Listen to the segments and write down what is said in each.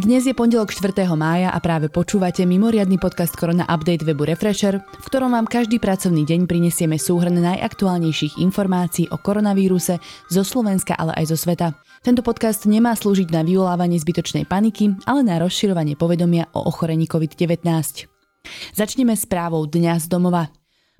Dnes je pondelok 4. mája a práve počúvate mimoriadny podcast Korona Update webu Refresher, v ktorom vám každý pracovný deň prinesieme súhrn najaktuálnejších informácií o koronavíruse zo Slovenska, ale aj zo sveta. Tento podcast nemá slúžiť na vyvolávanie zbytočnej paniky, ale na rozširovanie povedomia o ochorení COVID-19. Začneme správou dňa z domova.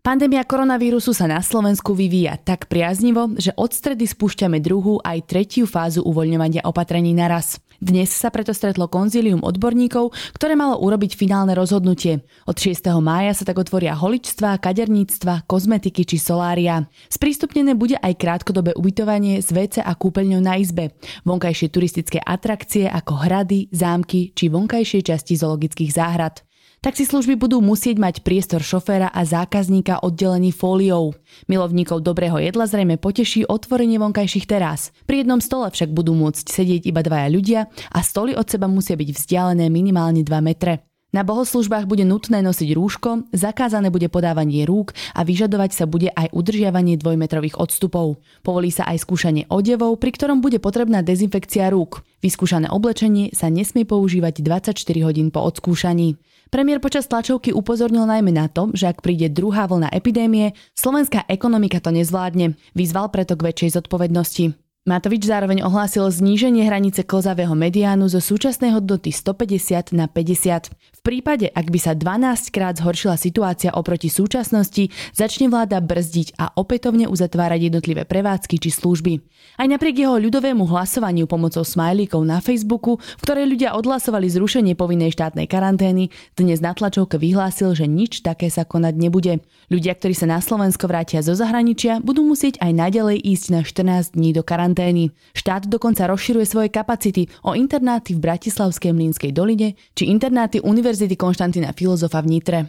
Pandémia koronavírusu sa na Slovensku vyvíja tak priaznivo, že od stredy spúšťame druhú aj tretiu fázu uvoľňovania opatrení naraz. Dnes sa preto stretlo konzílium odborníkov, ktoré malo urobiť finálne rozhodnutie. Od 6. mája sa tak otvoria holičstva, kaderníctva, kozmetiky či solária. Sprístupnené bude aj krátkodobé ubytovanie s WC a kúpeľňou na izbe, vonkajšie turistické atrakcie ako hrady, zámky či vonkajšie časti zoologických záhrad. Taxislužby budú musieť mať priestor šoféra a zákazníka oddelený fóliou. Milovníkov dobrého jedla zrejme poteší otvorenie vonkajších terás. Pri jednom stole však budú môcť sedieť iba dvaja ľudia a stoly od seba musia byť vzdialené minimálne 2 metre. Na bohoslužbách bude nutné nosiť rúško, zakázané bude podávanie rúk a vyžadovať sa bude aj udržiavanie dvojmetrových odstupov. Povolí sa aj skúšanie odevov, pri ktorom bude potrebná dezinfekcia rúk. Vyskúšané oblečenie sa nesmie používať 24 hodín po odskúšaní. Premiér počas tlačovky upozornil najmä na to, že ak príde druhá vlna epidémie, slovenská ekonomika to nezvládne. Vyzval preto k väčšej zodpovednosti. Matovič zároveň ohlásil zníženie hranice klzavého mediánu zo súčasnej hodnoty 150 na 50. V prípade, ak by sa 12 krát zhoršila situácia oproti súčasnosti, začne vláda brzdiť a opätovne uzatvárať jednotlivé prevádzky či služby. Aj napriek jeho ľudovému hlasovaniu pomocou smajlíkov na Facebooku, v ktorej ľudia odhlasovali zrušenie povinnej štátnej karantény, dnes na tlačovke vyhlásil, že nič také sa konať nebude. Ľudia, ktorí sa na Slovensko vrátia zo zahraničia, budú musieť aj naďalej ísť na 14 dní do karantény karantény. Štát dokonca rozširuje svoje kapacity o internáty v Bratislavskej Mlínskej doline či internáty Univerzity Konštantina Filozofa v Nitre.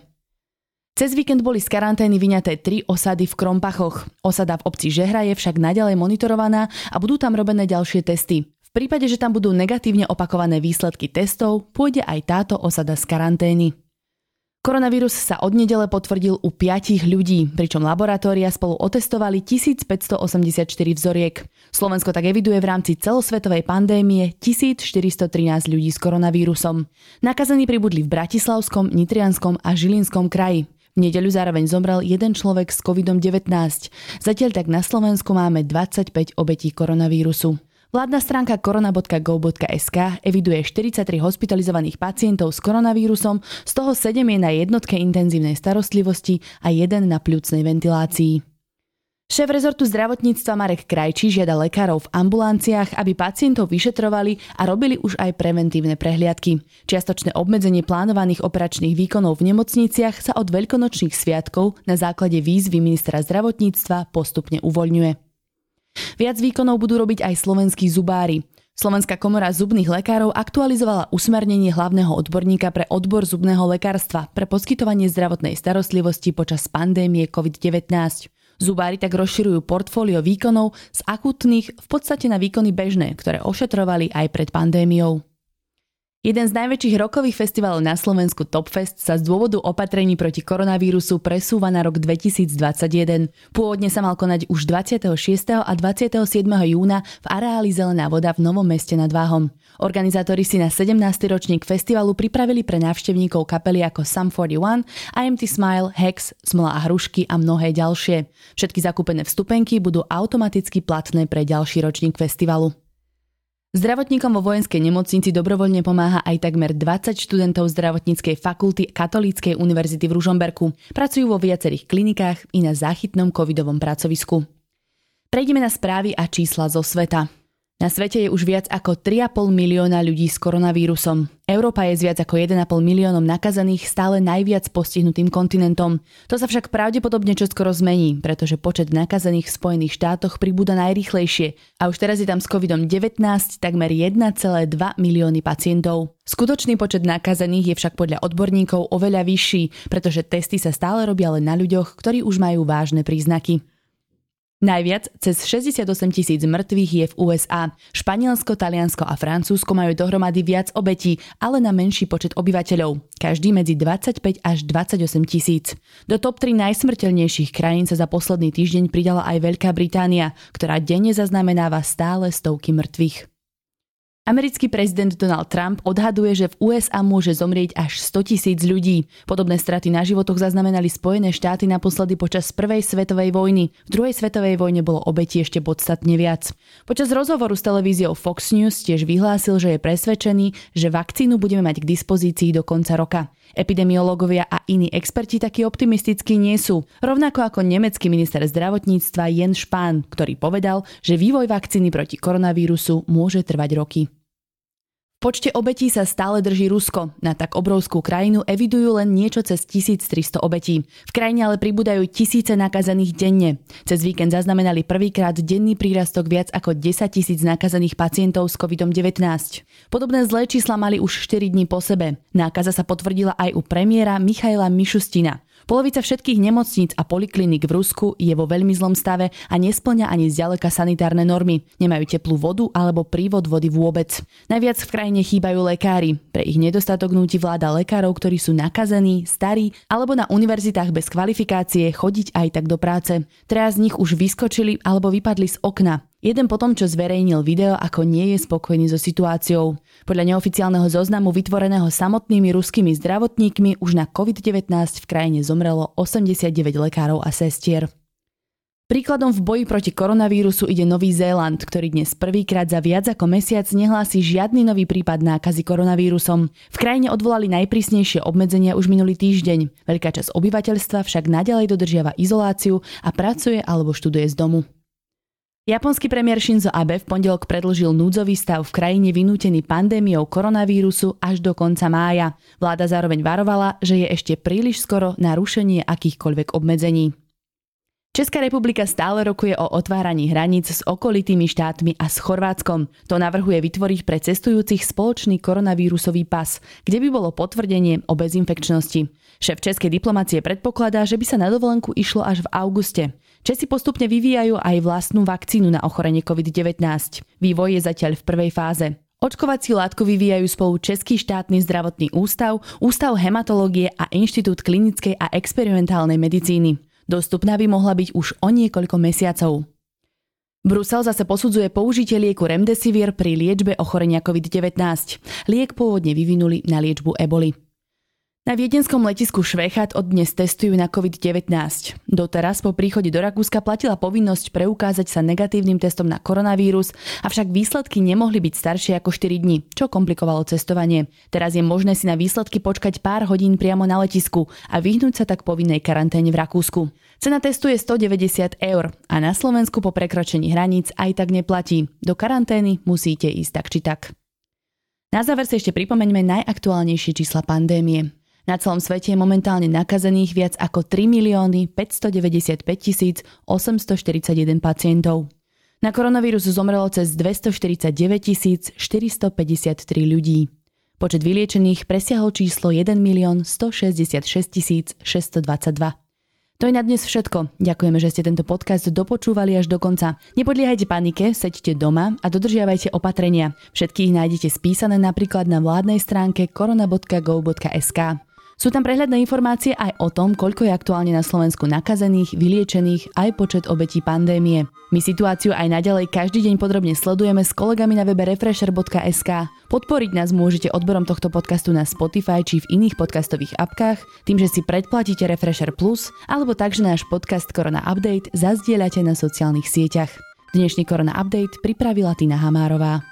Cez víkend boli z karantény vyňaté tri osady v Krompachoch. Osada v obci Žehra je však naďalej monitorovaná a budú tam robené ďalšie testy. V prípade, že tam budú negatívne opakované výsledky testov, pôjde aj táto osada z karantény. Koronavírus sa od nedele potvrdil u 5 ľudí, pričom laboratória spolu otestovali 1584 vzoriek. Slovensko tak eviduje v rámci celosvetovej pandémie 1413 ľudí s koronavírusom. Nakazení pribudli v Bratislavskom, Nitrianskom a Žilinskom kraji. V nedeľu zároveň zomrel jeden človek s COVID-19. Zatiaľ tak na Slovensku máme 25 obetí koronavírusu. Vládna stránka korona.go.sk eviduje 43 hospitalizovaných pacientov s koronavírusom, z toho 7 je na jednotke intenzívnej starostlivosti a jeden na pľúcnej ventilácii. Šéf rezortu zdravotníctva Marek Krajčí žiada lekárov v ambulanciách, aby pacientov vyšetrovali a robili už aj preventívne prehliadky. Čiastočné obmedzenie plánovaných operačných výkonov v nemocniciach sa od veľkonočných sviatkov na základe výzvy ministra zdravotníctva postupne uvoľňuje. Viac výkonov budú robiť aj slovenskí zubári. Slovenská komora zubných lekárov aktualizovala usmernenie hlavného odborníka pre odbor zubného lekárstva pre poskytovanie zdravotnej starostlivosti počas pandémie COVID-19. Zubári tak rozširujú portfólio výkonov z akutných v podstate na výkony bežné, ktoré ošetrovali aj pred pandémiou. Jeden z najväčších rokových festivalov na Slovensku Topfest sa z dôvodu opatrení proti koronavírusu presúva na rok 2021. Pôvodne sa mal konať už 26. a 27. júna v areáli Zelená voda v Novom meste nad Váhom. Organizátori si na 17. ročník festivalu pripravili pre návštevníkov kapely ako Sum 41, IMT Smile, Hex, Smola a hrušky a mnohé ďalšie. Všetky zakúpené vstupenky budú automaticky platné pre ďalší ročník festivalu. Zdravotníkom vo vojenskej nemocnici dobrovoľne pomáha aj takmer 20 študentov zdravotníckej fakulty Katolíckej univerzity v Ružomberku. Pracujú vo viacerých klinikách i na záchytnom covidovom pracovisku. Prejdeme na správy a čísla zo sveta. Na svete je už viac ako 3,5 milióna ľudí s koronavírusom. Európa je s viac ako 1,5 miliónom nakazaných stále najviac postihnutým kontinentom. To sa však pravdepodobne čoskoro zmení, pretože počet nakazených v Spojených štátoch pribúda najrychlejšie a už teraz je tam s COVID-19 takmer 1,2 milióny pacientov. Skutočný počet nakazených je však podľa odborníkov oveľa vyšší, pretože testy sa stále robia len na ľuďoch, ktorí už majú vážne príznaky. Najviac, cez 68 tisíc mŕtvych je v USA. Španielsko, Taliansko a Francúzsko majú dohromady viac obetí, ale na menší počet obyvateľov. Každý medzi 25 až 28 tisíc. Do top 3 najsmrteľnejších krajín sa za posledný týždeň pridala aj Veľká Británia, ktorá denne zaznamenáva stále stovky mŕtvych. Americký prezident Donald Trump odhaduje, že v USA môže zomrieť až 100 tisíc ľudí. Podobné straty na životoch zaznamenali Spojené štáty naposledy počas Prvej svetovej vojny. V druhej svetovej vojne bolo obetí ešte podstatne viac. Počas rozhovoru s televíziou Fox News tiež vyhlásil, že je presvedčený, že vakcínu budeme mať k dispozícii do konca roka. Epidemiológovia a iní experti takí optimistickí nie sú. Rovnako ako nemecký minister zdravotníctva Jens Spahn, ktorý povedal, že vývoj vakcíny proti koronavírusu môže trvať roky počte obetí sa stále drží Rusko. Na tak obrovskú krajinu evidujú len niečo cez 1300 obetí. V krajine ale pribúdajú tisíce nakazených denne. Cez víkend zaznamenali prvýkrát denný prírastok viac ako 10 tisíc nakazených pacientov s COVID-19. Podobné zlé čísla mali už 4 dní po sebe. Nákaza sa potvrdila aj u premiéra Michaila Mišustina. Polovica všetkých nemocníc a polikliník v Rusku je vo veľmi zlom stave a nesplňa ani zďaleka sanitárne normy. Nemajú teplú vodu alebo prívod vody vôbec. Najviac v krajine chýbajú lekári. Pre ich nedostatok núti vláda lekárov, ktorí sú nakazení, starí alebo na univerzitách bez kvalifikácie chodiť aj tak do práce. Teraz z nich už vyskočili alebo vypadli z okna. Jeden potom, čo zverejnil video, ako nie je spokojný so situáciou. Podľa neoficiálneho zoznamu vytvoreného samotnými ruskými zdravotníkmi už na COVID-19 v krajine zomrelo 89 lekárov a sestier. Príkladom v boji proti koronavírusu ide Nový Zéland, ktorý dnes prvýkrát za viac ako mesiac nehlási žiadny nový prípad nákazy koronavírusom. V krajine odvolali najprísnejšie obmedzenia už minulý týždeň. Veľká časť obyvateľstva však nadalej dodržiava izoláciu a pracuje alebo študuje z domu. Japonský premiér Shinzo Abe v pondelok predlžil núdzový stav v krajine vynútený pandémiou koronavírusu až do konca mája. Vláda zároveň varovala, že je ešte príliš skoro na rušenie akýchkoľvek obmedzení. Česká republika stále rokuje o otváraní hraníc s okolitými štátmi a s Chorvátskom. To navrhuje vytvoriť pre cestujúcich spoločný koronavírusový pas, kde by bolo potvrdenie o bezinfekčnosti. Šéf českej diplomácie predpokladá, že by sa na dovolenku išlo až v auguste. Česi postupne vyvíjajú aj vlastnú vakcínu na ochorenie COVID-19. Vývoj je zatiaľ v prvej fáze. Očkovaciu látku vyvíjajú spolu Český štátny zdravotný ústav, Ústav hematológie a Inštitút klinickej a experimentálnej medicíny. Dostupná by mohla byť už o niekoľko mesiacov. Brusel zase posudzuje použitie lieku Remdesivir pri liečbe ochorenia COVID-19. Liek pôvodne vyvinuli na liečbu eboli. Na viedenskom letisku Švechat od dnes testujú na COVID-19. Doteraz po príchode do Rakúska platila povinnosť preukázať sa negatívnym testom na koronavírus, avšak výsledky nemohli byť staršie ako 4 dní, čo komplikovalo cestovanie. Teraz je možné si na výsledky počkať pár hodín priamo na letisku a vyhnúť sa tak povinnej karanténe v Rakúsku. Cena testu je 190 eur a na Slovensku po prekročení hraníc aj tak neplatí. Do karantény musíte ísť tak či tak. Na záver si ešte pripomeňme najaktuálnejšie čísla pandémie. Na celom svete je momentálne nakazených viac ako 3 milióny 595 tisíc 841 pacientov. Na koronavírus zomrelo cez 249 tisíc 453 ľudí. Počet vyliečených presiahol číslo 1 milión 166 tisíc 622. To je na dnes všetko. Ďakujeme, že ste tento podcast dopočúvali až do konca. Nepodliehajte panike, seďte doma a dodržiavajte opatrenia. Všetkých nájdete spísané napríklad na vládnej stránke korona.go.sk. Sú tam prehľadné informácie aj o tom, koľko je aktuálne na Slovensku nakazených, vyliečených, aj počet obetí pandémie. My situáciu aj naďalej každý deň podrobne sledujeme s kolegami na webe refresher.sk. Podporiť nás môžete odberom tohto podcastu na Spotify či v iných podcastových apkách, tým, že si predplatíte Refresher Plus, alebo tak, že náš podcast Korona Update zazdieľate na sociálnych sieťach. Dnešný Korona Update pripravila Tina Hamárová.